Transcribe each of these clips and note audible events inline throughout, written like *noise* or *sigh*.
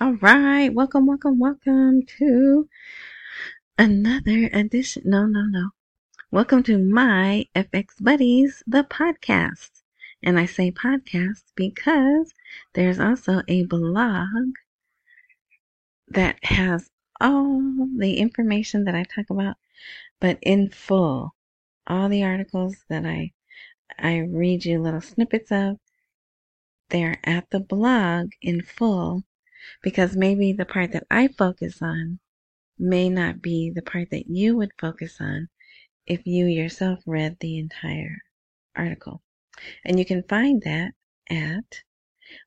All right, welcome, welcome, welcome to another edition. No, no, no. Welcome to my FX Buddies, the podcast. And I say podcast because there's also a blog that has all the information that I talk about, but in full. All the articles that I I read you little snippets of, they're at the blog in full because maybe the part that I focus on may not be the part that you would focus on if you yourself read the entire article. And you can find that at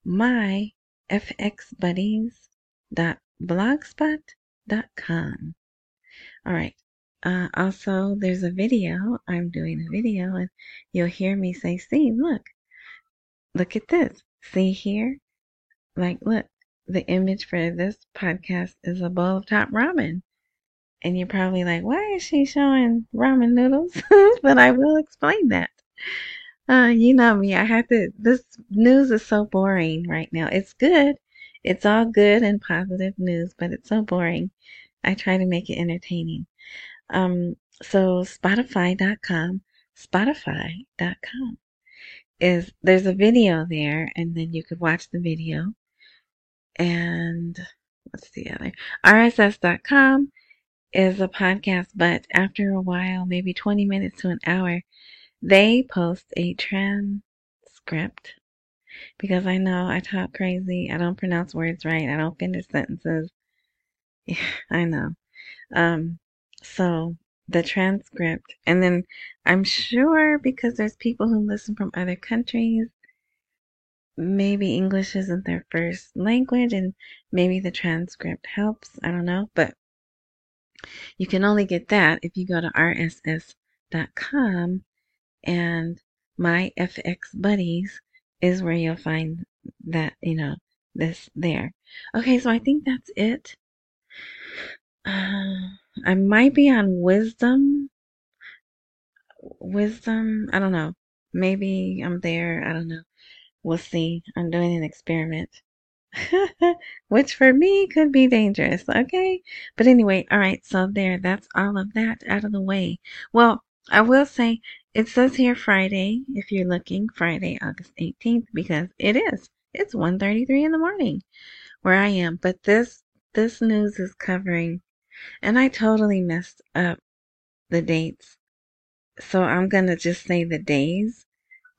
myfxbuddies.blogspot.com. All right. Uh, also, there's a video. I'm doing a video, and you'll hear me say, "See, look, look at this. See here, like, look, the image for this podcast is a bowl of top ramen. And you're probably like, why is she showing ramen noodles? *laughs* but I will explain that. Uh, you know me, I have to, this news is so boring right now. It's good. It's all good and positive news, but it's so boring. I try to make it entertaining. Um, so Spotify.com, Spotify.com is, there's a video there and then you could watch the video and what's the other? RSS.com is a podcast, but after a while, maybe 20 minutes to an hour, they post a transcript because I know I talk crazy. I don't pronounce words right. I don't finish sentences. *laughs* Yeah, I know. Um, so the transcript, and then I'm sure because there's people who listen from other countries, maybe English isn't their first language and maybe the transcript helps. I don't know. But you can only get that if you go to rss.com and my FX buddies is where you'll find that, you know, this there. Okay, so I think that's it. Uh, I might be on wisdom. Wisdom, I don't know. Maybe I'm there. I don't know. We'll see. I'm doing an experiment. *laughs* Which for me could be dangerous, okay? But anyway, all right, so there, that's all of that out of the way. Well, I will say it says here Friday, if you're looking, Friday, August 18th, because it is. It's 1.33 in the morning where I am. But this this news is covering and I totally messed up the dates. So I'm gonna just say the days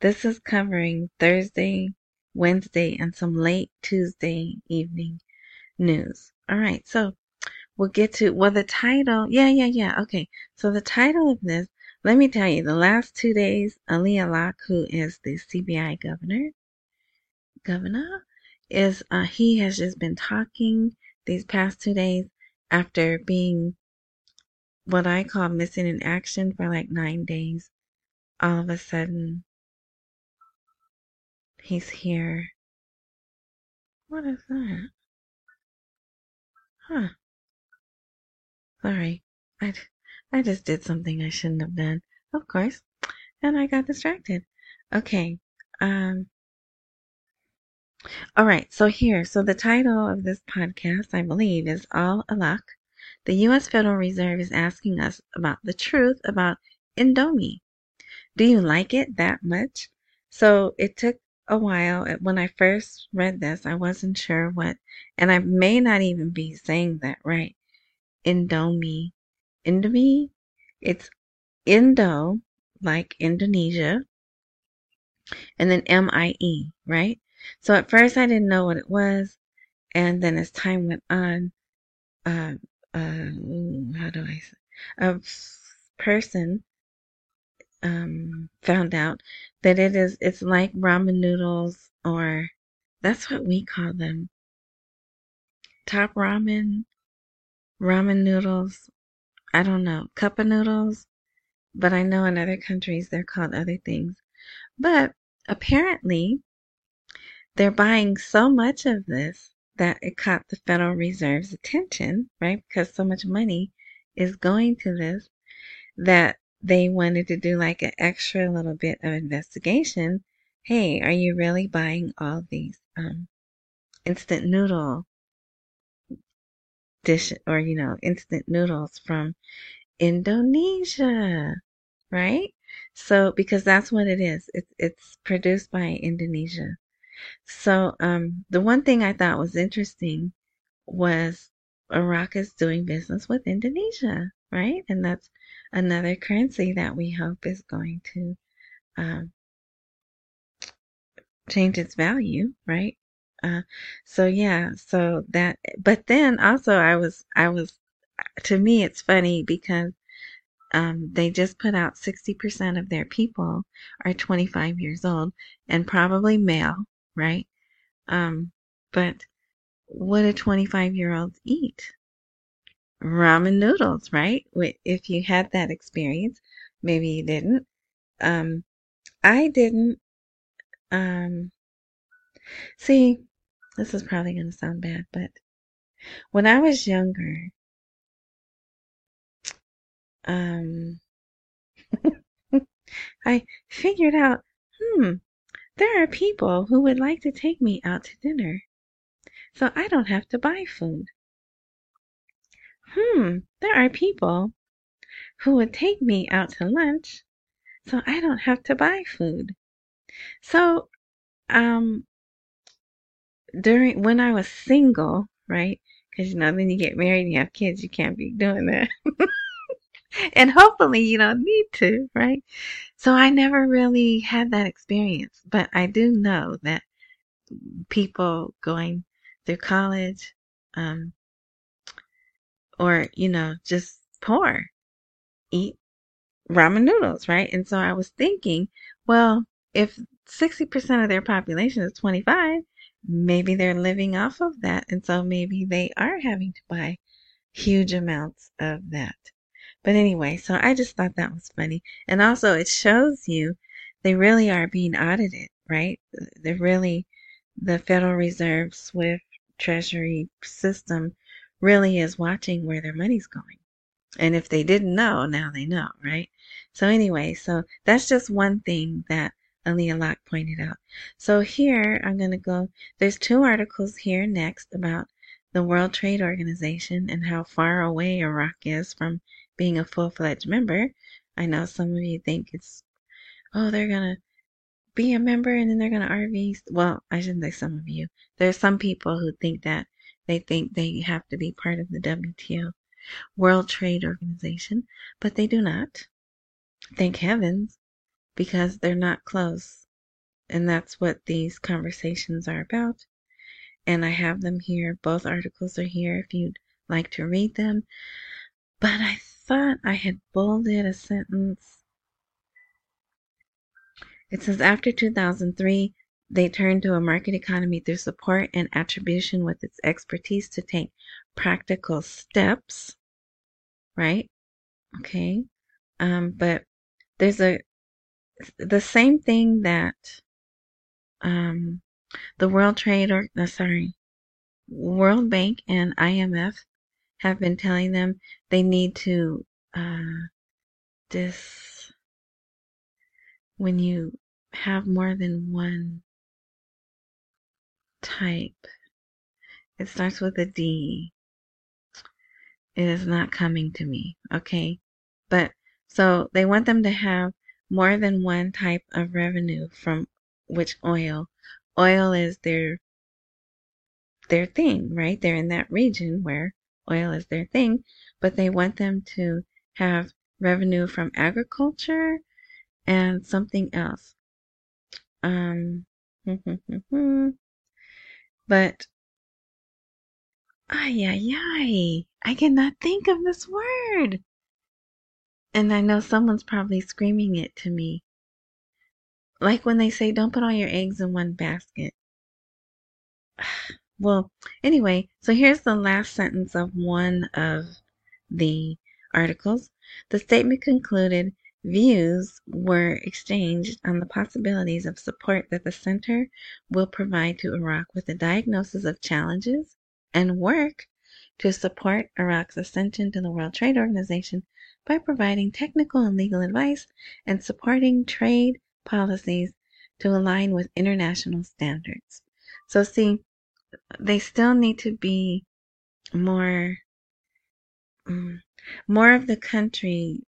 this is covering Thursday, Wednesday, and some late Tuesday evening news. All right, so we'll get to, well, the title, yeah, yeah, yeah, okay. So the title of this, let me tell you, the last two days, Ali Alaq, who is the CBI governor, governor, is, uh, he has just been talking these past two days after being what I call missing in action for like nine days. All of a sudden, He's here. What is that? Huh. Sorry. I, I just did something I shouldn't have done. Of course. And I got distracted. Okay. Um. All right. So here. So the title of this podcast, I believe, is Al-Alaq. The U.S. Federal Reserve is asking us about the truth about Indomie. Do you like it that much? So it took a while. When I first read this, I wasn't sure what, and I may not even be saying that right. Indomie. Indomie? It's Indo, like Indonesia, and then M I E, right? So at first I didn't know what it was, and then as time went on, uh, uh, how do I say? A person um, found out that it is it's like ramen noodles or that's what we call them. Top ramen, ramen noodles. I don't know, cup of noodles, but I know in other countries they're called other things. But apparently, they're buying so much of this that it caught the Federal Reserve's attention, right? Because so much money is going to this that they wanted to do like an extra little bit of investigation. Hey, are you really buying all these um, instant noodle dish or, you know, instant noodles from Indonesia, right? So, because that's what it is. It's, it's produced by Indonesia. So, um, the one thing I thought was interesting was Iraq is doing business with Indonesia, right? And that's another currency that we hope is going to um, change its value, right? Uh, so yeah, so that, but then also I was, I was, to me, it's funny because um, they just put out 60% of their people are 25 years old and probably male, right? Um, but what do 25 year olds eat? Ramen noodles, right? If you had that experience, maybe you didn't. Um, I didn't. Um, see, this is probably going to sound bad, but when I was younger, um, *laughs* I figured out, hmm, there are people who would like to take me out to dinner, so I don't have to buy food. Hmm, there are people who would take me out to lunch, so I don't have to buy food. So, um, during when I was single, right? Because you know, then you get married and you have kids, you can't be doing that. *laughs* and hopefully you don't need to, right? So I never really had that experience, but I do know that people going through college, um, or you know, just poor, eat ramen noodles, right? And so I was thinking, well, if 60% of their population is 25, maybe they're living off of that. And so maybe they are having to buy huge amounts of that. But anyway, so I just thought that was funny. And also, it shows you they really are being audited, right? They're really, the Federal Reserve, SWIFT, Treasury system really is watching where their money's going. And if they didn't know, now they know, right? So anyway, so that's just one thing that Ali Alaq pointed out. So here I'm going to go, there's two articles here next about the World Trade Organization and how far away Iraq is from being a full-fledged member. I know some of you think it's, oh, they're going to be a member and then they're going to RV. Well, I shouldn't say some of you. There's some people who think that they think they have to be part of the WTO, World Trade Organization, but they do not. Thank heavens because they're not close. And that's what these conversations are about. And I have them here. Both articles are here if you'd like to read them. But I thought I had bolded a sentence. It says after 2003, they turned to a market economy through support and attribution with its expertise to take practical steps. Right? Okay. Um, but there's a the same thing that um, the World Trade or no, sorry, World Bank and IMF have been telling them they need to uh, this when you have more than one type. It starts with a D. It is not coming to me, okay? But so they want them to have more than one type of revenue from which oil. Oil is their their thing, right? They're in that region where oil is their thing, but they want them to have revenue from agriculture and something else. Um, *laughs* hmm, hmm, hmm, but ay ay ay, I cannot think of this word. And I know someone's probably screaming it to me. Like when they say, don't put all your eggs in one basket. *sighs* Well, anyway, so here's the last sentence of one of the articles. The statement concluded views were exchanged on the possibilities of support that the center will provide to Iraq with a diagnosis of challenges and work to support Iraq's ascension to the World Trade Organization by providing technical and legal advice and supporting trade policies to align with international standards. So, see, they still need to be more um, more of the country's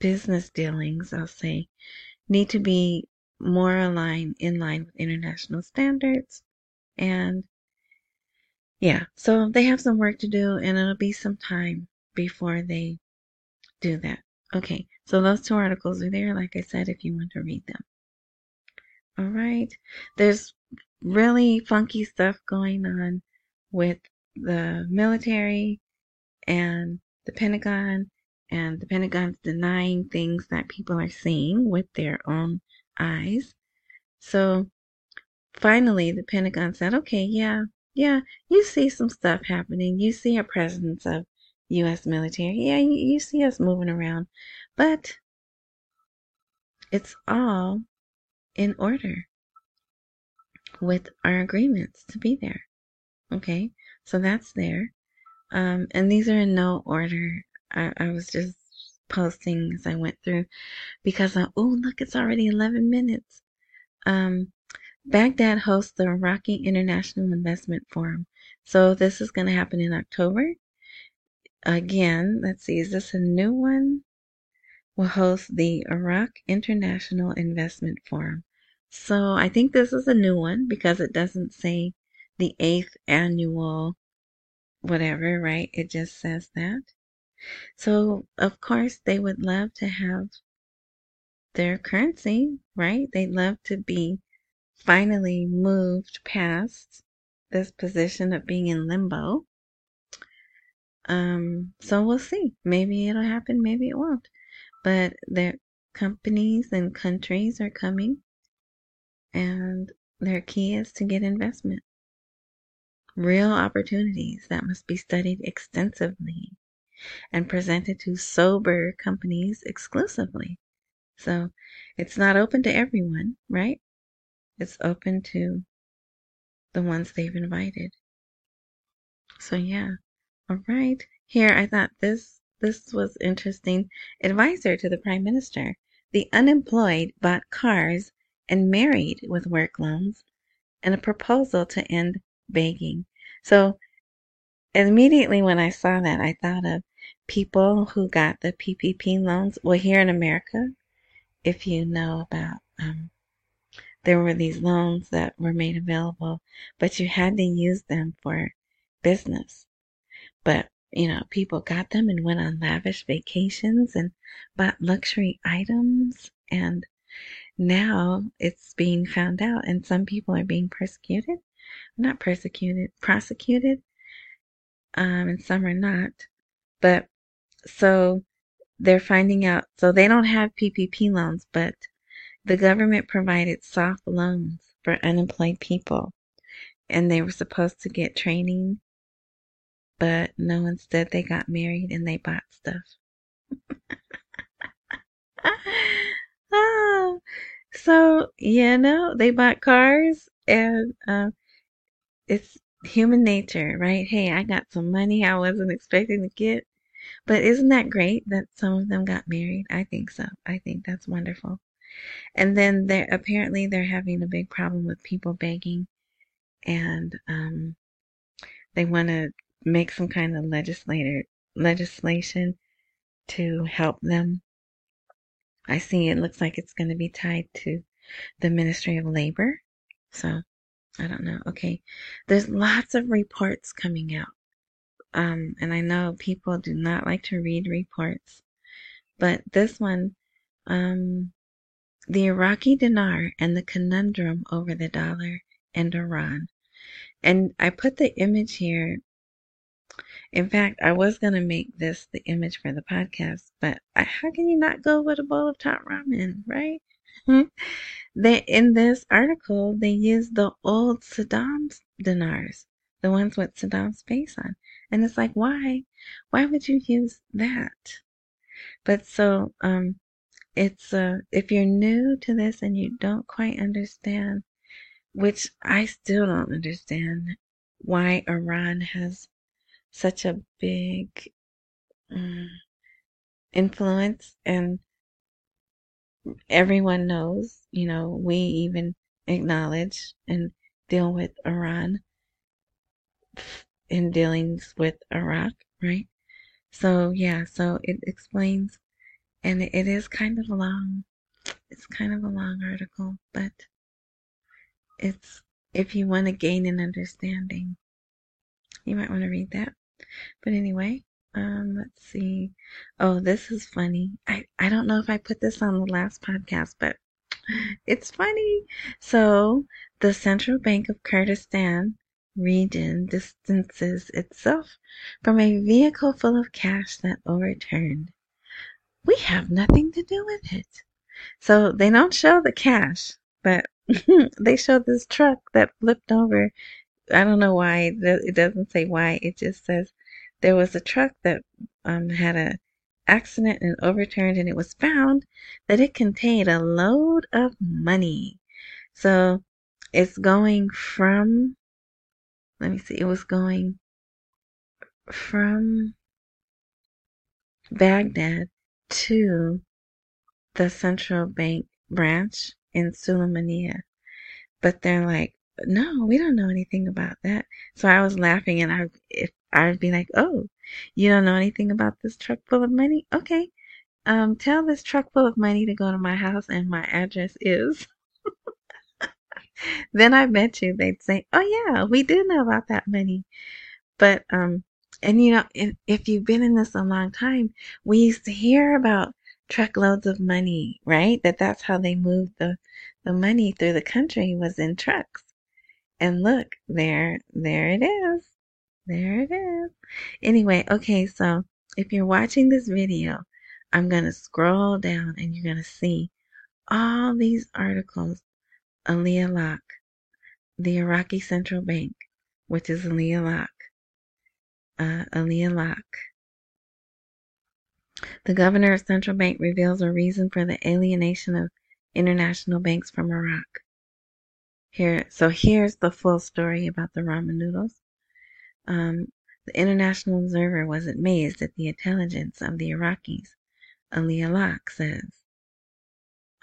business dealings, I'll say, need to be more aligned in line with international standards. And yeah, so they have some work to do and it'll be some time before they do that. Okay, so those two articles are there, like I said, if you want to read them. All right, there's really funky stuff going on with the military and the Pentagon, and the Pentagon's denying things that people are seeing with their own eyes. So finally, the Pentagon said, okay, yeah, yeah, you see some stuff happening. You see a presence of U.S. military. Yeah, you, you see us moving around, but it's all in order with our agreements to be there. Okay, so that's there. Um, and these are in no order. I, I was just posting as I went through because, I, oh, look, it's already 11 minutes. Um, Baghdad hosts the Iraqi International Investment Forum. So this is going to happen in October. Again, let's see, is this a new one? Will host the Iraq International Investment Forum. So I think this is a new one because it doesn't say the eighth annual whatever, right? It just says that. So, of course, they would love to have their currency, right? They'd love to be finally moved past this position of being in limbo. Um, so we'll see. Maybe it'll happen, maybe it won't. But their companies and countries are coming, and their key is to get investment real opportunities that must be studied extensively and presented to sober companies exclusively. So it's not open to everyone, right? It's open to the ones they've invited. So yeah. All right. Here I thought this this was interesting. Advisor to the Prime Minister. The unemployed bought cars and married with work loans and a proposal to end begging. So immediately when I saw that, I thought of people who got the PPP loans. Well, here in America, if you know about, um, there were these loans that were made available, but you had to use them for business. But, you know, people got them and went on lavish vacations and bought luxury items. And now it's being found out, and some people are being persecuted not persecuted, prosecuted, um, and some are not. But so they're finding out. So they don't have PPP loans, but the government provided soft loans for unemployed people, and they were supposed to get training, but no, instead they got married and they bought stuff. oh, *laughs* so you know they bought cars and uh, it's human nature, right? Hey, I got some money I wasn't expecting to get. But isn't that great that some of them got married? I think so. I think that's wonderful. And then they're apparently they're having a big problem with people begging and um, they want to make some kind of legislator legislation to help them. I see it looks like it's going to be tied to the Ministry of Labor. So I don't know. Okay. There's lots of reports coming out. Um, and I know people do not like to read reports, but this one, um, the Iraqi dinar and the conundrum over the dollar and Iran. And I put the image here. In fact, I was going to make this the image for the podcast, but how can you not go with a bowl of top ramen, right? *laughs* They in this article they use the old Saddam's dinars, the ones with Saddam's face on, and it's like why, why would you use that? But so um, it's uh, if you're new to this and you don't quite understand, which I still don't understand, why Iran has such a big um, influence and everyone knows, you know, we even acknowledge and deal with Iran in dealings with Iraq, right? So yeah, so it explains, and it is kind of a long. It's kind of a long article, but it's if you want to gain an understanding, you might want to read that. But anyway, um, let's see. Oh, this is funny. I I don't know if I put this on the last podcast, but it's funny. So the Central Bank of Kurdistan region distances itself from a vehicle full of cash that overturned. We have nothing to do with it. So they don't show the cash, but *laughs* they show this truck that flipped over. I don't know why. It doesn't say why. It just says there was a truck that um, had a accident and overturned, and it was found that it contained a load of money. So it's going from let me see, it was going from Baghdad to the central bank branch in Sulaymaniyah. But they're like, no, we don't know anything about that. So I was laughing and I, if I would be like, oh, you don't know anything about this truck full of money? Okay. Um, tell this truck full of money to go to my house and my address is *laughs* then I bet you they'd say, "Oh yeah, we do know about that money." But um, and you know, if you've been in this a long time, we used to hear about truckloads of money, right? That that's how they moved the the money through the country was in trucks. And look, there, there it is. There it is. Anyway, okay, so if you're watching this video, I'm going to scroll down and you're going to see all these articles Ali Al the Iraqi Central Bank, which is Ali Al uh, Ali Al The governor of central bank reveals a reason for the alienation of international banks from Iraq. Here, so here's the full story about the ramen noodles. Um, the International Observer was amazed at the intelligence of the Iraqis. Ali Al says,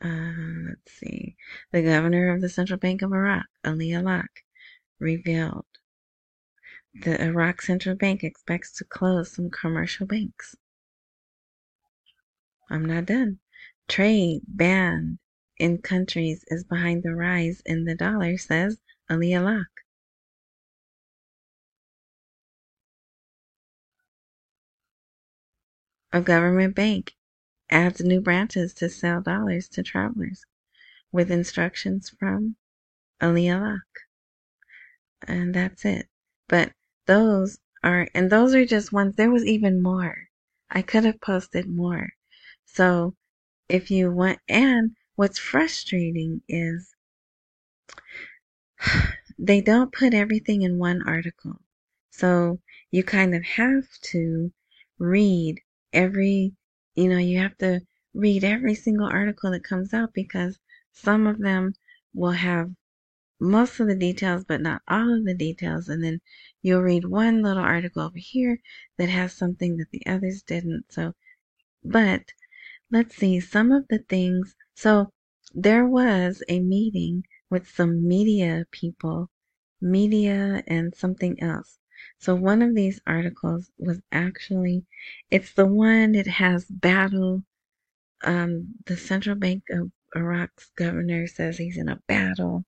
uh, let's see. The governor of the Central Bank of Iraq, Ali Alaq, revealed the Iraq Central Bank expects to close some commercial banks. I'm not done. Trade banned in countries is behind the rise in the dollar, says Ali Alaq. A government bank adds new branches to sell dollars to travelers with instructions from Ali Alaq. And that's it. But those are, and those are just ones, there was even more. I could have posted more. So if you want, and what's frustrating is *sighs* they don't put everything in one article. So you kind of have to read every you know, you have to read every single article that comes out because some of them will have most of the details, but not all of the details. And then you'll read one little article over here that has something that the others didn't. So, but let's see some of the things. So there was a meeting with some media people, media and something else. So one of these articles was actually, it's the one that has battle. Um, the Central Bank of Iraq's governor says he's in a battle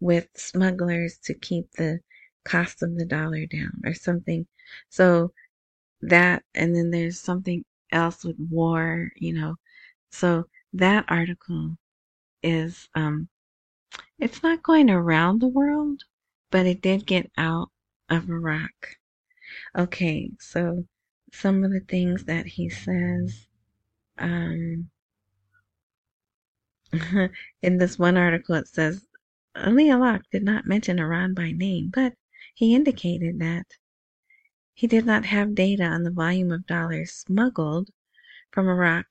with smugglers to keep the cost of the dollar down or something. So that, and then there's something else with war, you know. So that article is, um, it's not going around the world, but it did get out of Iraq. Okay, so some of the things that he says um, *laughs* in this one article, it says Ali Alaq did not mention Iran by name, but he indicated that he did not have data on the volume of dollars smuggled from Iraq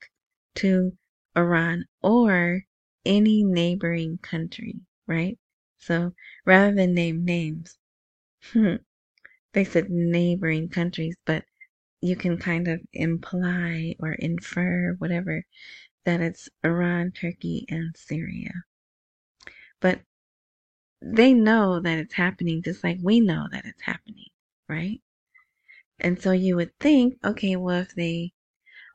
to Iran or any neighboring country, right? So rather than name names, *laughs* they said neighboring countries, but you can kind of imply or infer whatever that it's Iran, Turkey, and Syria. But they know that it's happening just like we know that it's happening, right? And so you would think, okay, well, if they,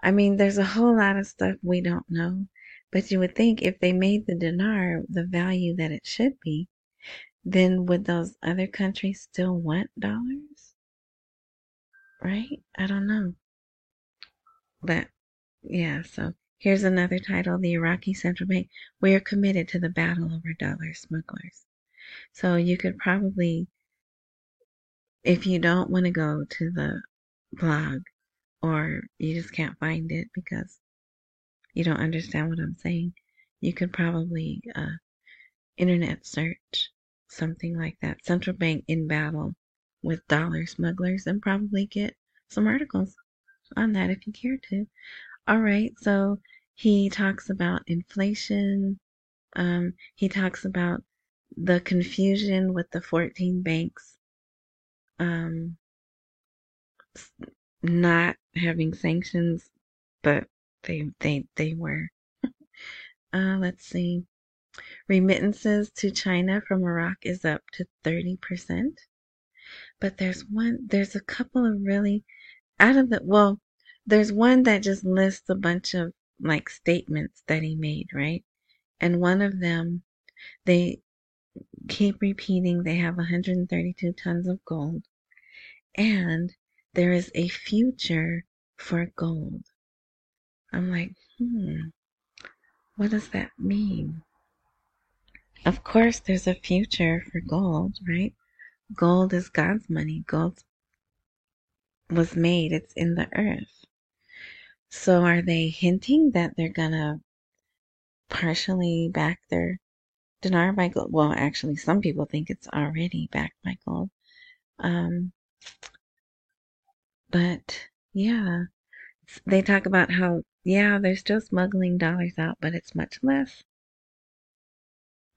I mean, there's a whole lot of stuff we don't know, but you would think if they made the dinar the value that it should be, then would those other countries still want dollars? Right? I don't know. But yeah, so here's another title The Iraqi Central Bank. We are committed to the battle over dollar smugglers. So you could probably, if you don't want to go to the blog or you just can't find it because you don't understand what I'm saying, you could probably uh, internet search something like that. Central bank in battle with dollar smugglers and probably get some articles on that if you care to. All right, so he talks about inflation. Um, he talks about the confusion with the 14 banks um, not having sanctions, but they they they were. *laughs* uh, let's see. Remittances to China from Iraq is up to 30%. But there's one, there's a couple of really, out of the, well, there's one that just lists a bunch of like statements that he made, right? And one of them, they keep repeating they have 132 tons of gold and there is a future for gold. I'm like, hmm, what does that mean? Of course, there's a future for gold, right? Gold is God's money. Gold was made, it's in the earth. So are they hinting that they're gonna partially back their dinar by gold? Well, actually, some people think it's already backed by gold. Um, but yeah, they talk about how, yeah, they're still smuggling dollars out, but it's much less.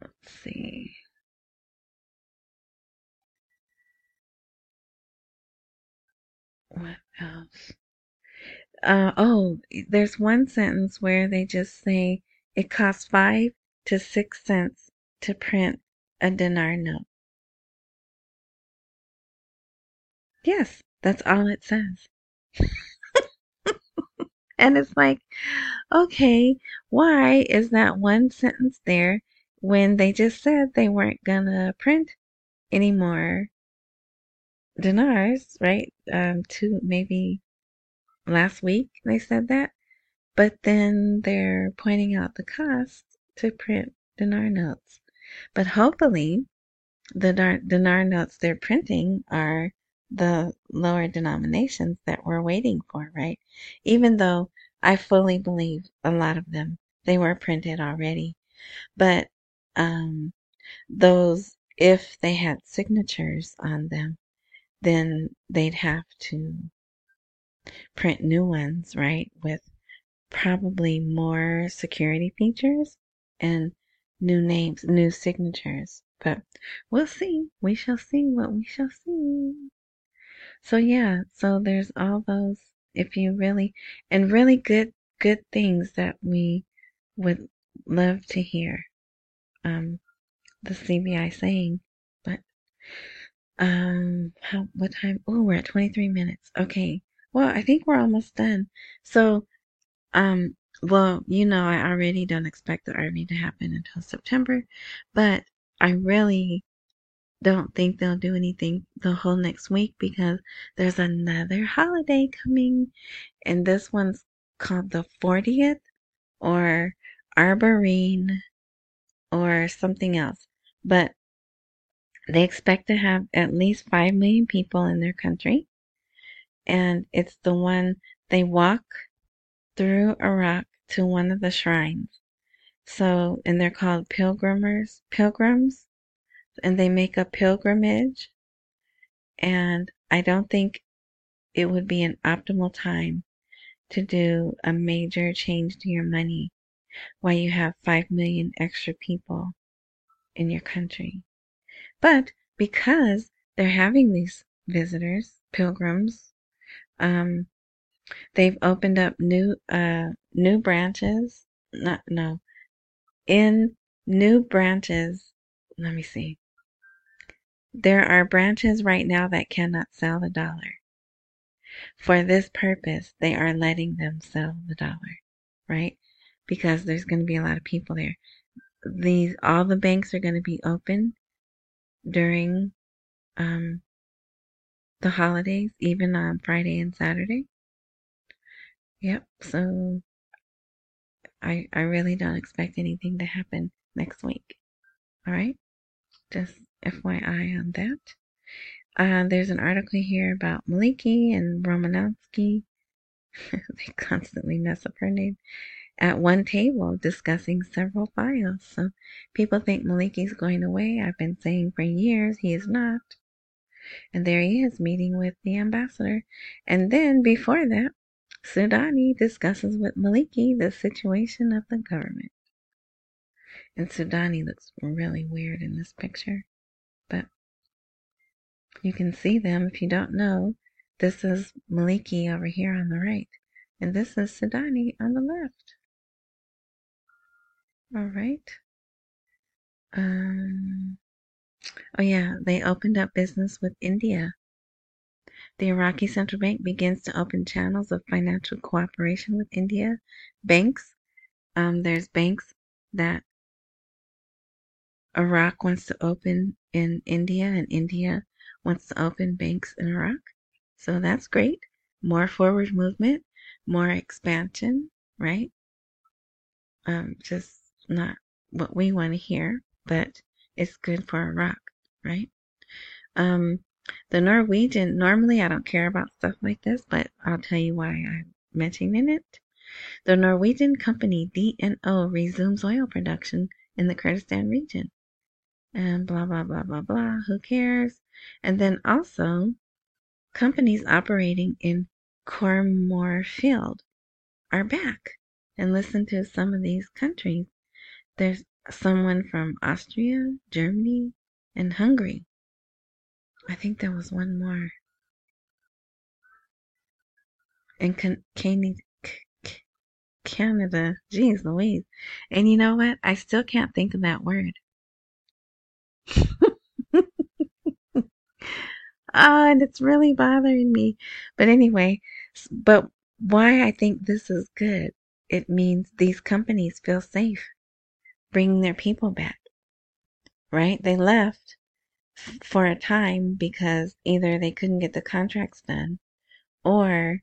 Let's see. What else? Uh, oh, there's one sentence where they just say it costs five to six cents to print a dinar note. Yes, that's all it says. *laughs* and it's like, okay, why is that one sentence there when they just said they weren't gonna print any more dinars, right? Um, to maybe last week they said that, but then they're pointing out the cost to print dinar notes. But hopefully, the dinar notes they're printing are the lower denominations that we're waiting for, right? Even though I fully believe a lot of them they were printed already, but um, those if they had signatures on them, then they'd have to print new ones, right? With probably more security features and new names, new signatures. But we'll see. We shall see what we shall see. So yeah, so there's all those if you really and really good good things that we would love to hear. Um the CBI saying, but um how what time? Oh, we're at 23 minutes. Okay. Well, I think we're almost done. So um well, you know, I already don't expect the RV to happen until September, but I really don't think they'll do anything the whole next week because there's another holiday coming, and this one's called the 40th or Arbaeen or something else. But they expect to have at least 5 million people in their country, and it's the one they walk through Iraq to one of the shrines. So, and they're called pilgrimers, pilgrims and they make a pilgrimage. And I don't think it would be an optimal time to do a major change to your money while you have 5 million extra people in your country. But because they're having these visitors, pilgrims, um, they've opened up new, uh, new branches. Not, no, in new branches. Let me see there are branches right now that cannot sell the dollar. For this purpose, they are letting them sell the dollar, right? Because there's going to be a lot of people there. These all the banks are going to be open during um, the holidays, even on Friday and Saturday. Yep. So I I really don't expect anything to happen next week. All right. Just FYI on that. Uh, there's an article here about Maliki and Romanowski. *laughs* they constantly mess up her name. At one table discussing several files. So people think Maliki's going away. I've been saying for years he is not. And there he is meeting with the ambassador. And then before that, Sudani discusses with Maliki the situation of the government. And Sudani looks really weird in this picture. But you can see them if you don't know. This is Maliki over here on the right. And this is Sudani on the left. All right. Um, oh yeah, they opened up business with India. The Iraqi Central Bank begins to open channels of financial cooperation with India. Banks, um, there's banks that Iraq wants to open in India, and India wants to open banks in Iraq. So that's great. More forward movement, more expansion, right? Um, just not what we want to hear, but it's good for Iraq, right? Um, the Norwegian, normally I don't care about stuff like this, but I'll tell you why I'm mentioning it. The Norwegian company DNO resumes oil production in the Kurdistan region. And blah, blah, blah, blah, blah. Who cares? And then also, companies operating in Khor Mor Field are back. And listen to some of these countries. There's someone from Austria, Germany, and Hungary. I think there was one more. And can, can, Canada. Jeez Louise. And you know what? I still can't think of that word. *laughs* ah, and it's really bothering me. But anyway, but why I think this is good, it means these companies feel safe bringing their people back. Right? They left for a time because either they couldn't get the contracts done or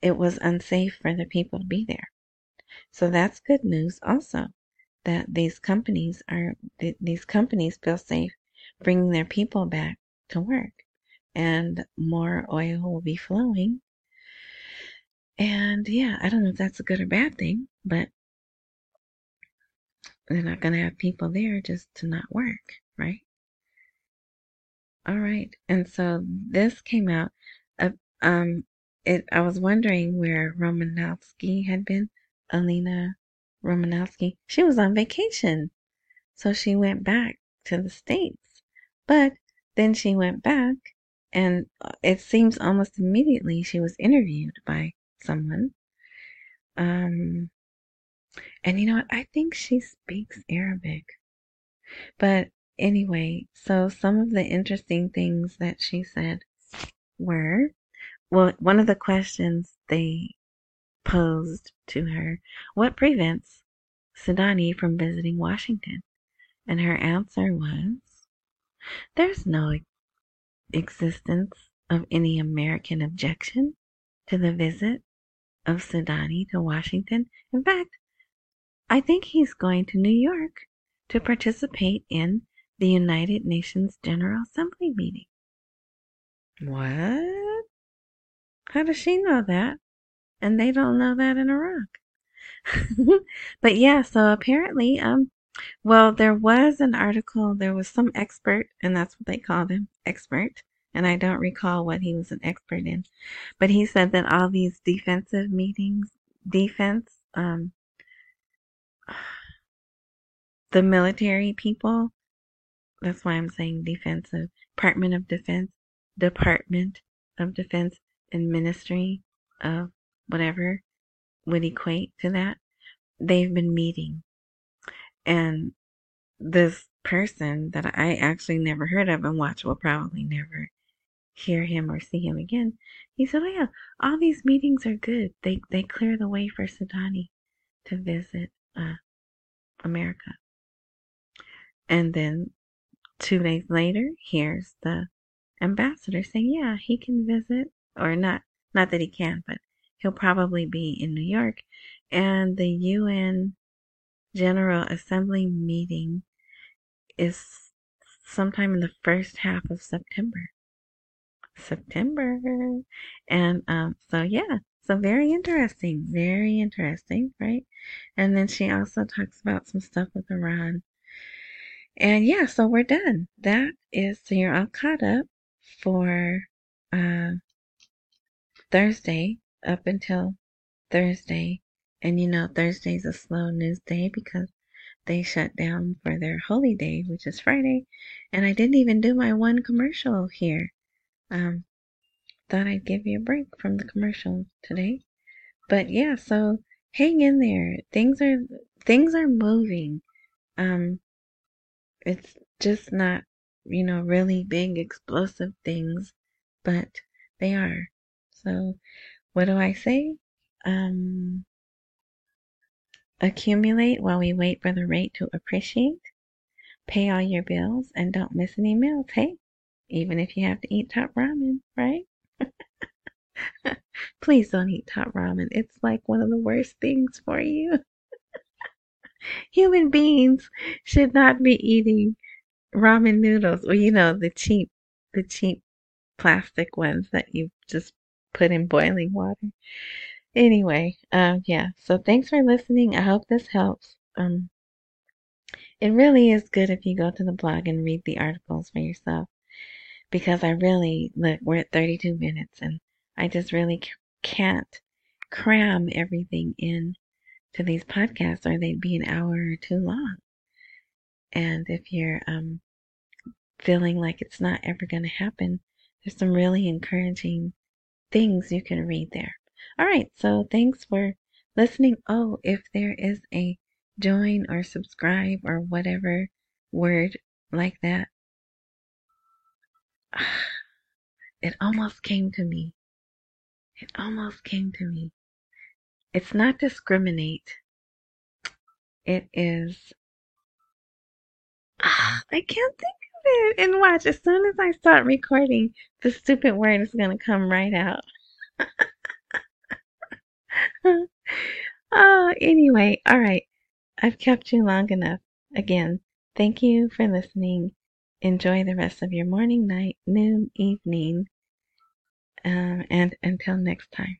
it was unsafe for the people to be there. So that's good news also that these companies are these companies feel safe bringing their people back to work and more oil will be flowing. And yeah, I don't know if that's a good or bad thing, but they're not going to have people there just to not work, right? All right. And so this came out. Um, it. I was wondering where Romanowski had been. Alina Romanowski. She was on vacation, so she went back to the states. But then she went back, and uh, it seems almost immediately she was interviewed by someone. Um, and you know what? I think she speaks Arabic. But anyway, so some of the interesting things that she said were well, one of the questions they posed to her what prevents Sudani from visiting Washington? And her answer was there's no existence of any American objection to the visit of Sudani to Washington. In fact, I think he's going to New York to participate in the United Nations General Assembly meeting. What? How does she know that? And they don't know that in Iraq. *laughs* but yeah, so apparently, um, well, there was an article, there was some expert, and that's what they called him, expert. And I don't recall what he was an expert in. But he said that all these defensive meetings, defense, um, *sighs* the military people that's why I'm saying defensive. Department of Defense, Department of Defense, and Ministry of whatever would equate to that. They've been meeting. And this person that I actually never heard of and watch will probably never hear him or see him again. He said, "Oh yeah, all these meetings are good. They they clear the way for Sudani to visit uh, America." And then two days later, here's the ambassador saying, "Yeah, he can visit, or not. Not that he can, but he'll probably be in New York." And the UN General Assembly meeting is sometime in the first half of September. September. And um, so, yeah, so very interesting, very interesting, right? And then she also talks about some stuff with Iran. And yeah, so we're done. That is, so you're all caught up for uh, Thursday up until Thursday. And you know, Thursday's a slow news day because they shut down for their holy day, which is Friday. And I didn't even do my one commercial here. Um, thought I'd give you a break from the commercial today. But yeah, so hang in there. Things are things are moving. Um, it's just not, you know, really big explosive things, but they are. So, what do I say? Um, accumulate while we wait for the rate to appreciate. Pay all your bills and don't miss any meals. Hey, even if you have to eat top ramen, right? *laughs* Please don't eat top ramen. It's like one of the worst things for you. *laughs* Human beings should not be eating ramen noodles or you know the cheap the cheap plastic ones that you just put in boiling water. Anyway, um yeah. So thanks for listening. I hope this helps. Um it really is good if you go to the blog and read the articles for yourself because I really look we're at 32 minutes and I just really can't cram everything in to these podcasts or they'd be an hour or two long. And if you're um feeling like it's not ever going to happen, there's some really encouraging things you can read there. All right, so thanks for listening. Oh, if there is a join or subscribe or whatever word like that, *sighs* it almost came to me. It almost came to me. It's not discriminate. It is. *sighs* I can't think of it. And watch, as soon as I start recording, the stupid word is going to come right out. *laughs* oh, anyway, all right. I've kept you long enough. Again, thank you for listening. Enjoy the rest of your morning, night, noon, evening, um, and until next time.